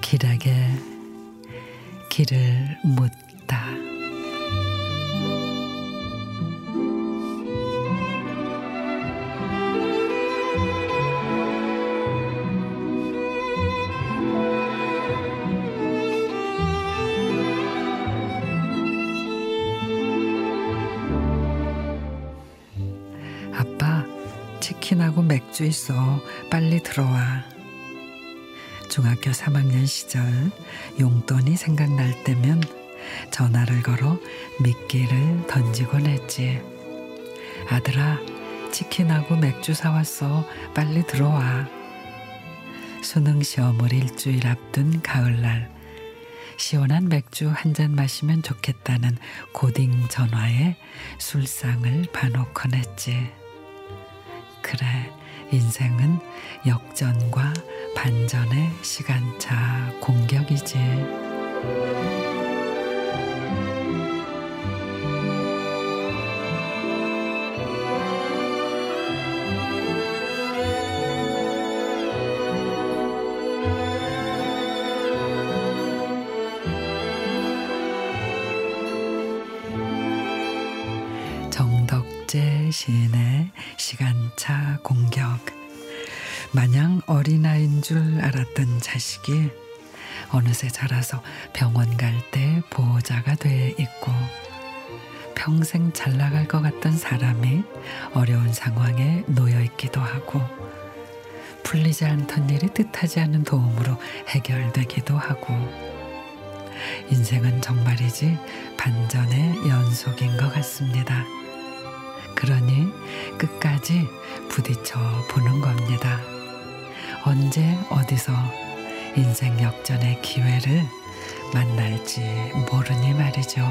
길에게 길을 묻다. 아빠, 치킨하고 맥주 있어. 빨리 들어와. 중학교 3학년 시절 용돈이 생각날 때면 전화를 걸어 미끼를 던지곤 했지. 아들아, 치킨하고 맥주 사왔어. 빨리 들어와. 수능 시험을 일주일 앞둔 가을날. 시원한 맥주 한 잔 마시면 좋겠다는 고딩 전화에 술상을 봐놓곤 했지. 그래, 인생은 역전과 반전의 시간차 공격이지. 정덕재 시인의 시간차 공격. 마냥 어린아이인 줄 알았던 자식이 어느새 자라서 병원 갈 때 보호자가 돼 있고 평생 잘 나갈 것 같던 사람이 어려운 상황에 놓여 있기도 하고 풀리지 않던 일이 뜻하지 않은 도움으로 해결되기도 하고 인생은 정말이지 반전의 연속인 것 같습니다. 그러니 끝까지 부딪혀 보는 겁니다. 언제 어디서 인생 역전의 기회를 만날지 모르니 말이죠.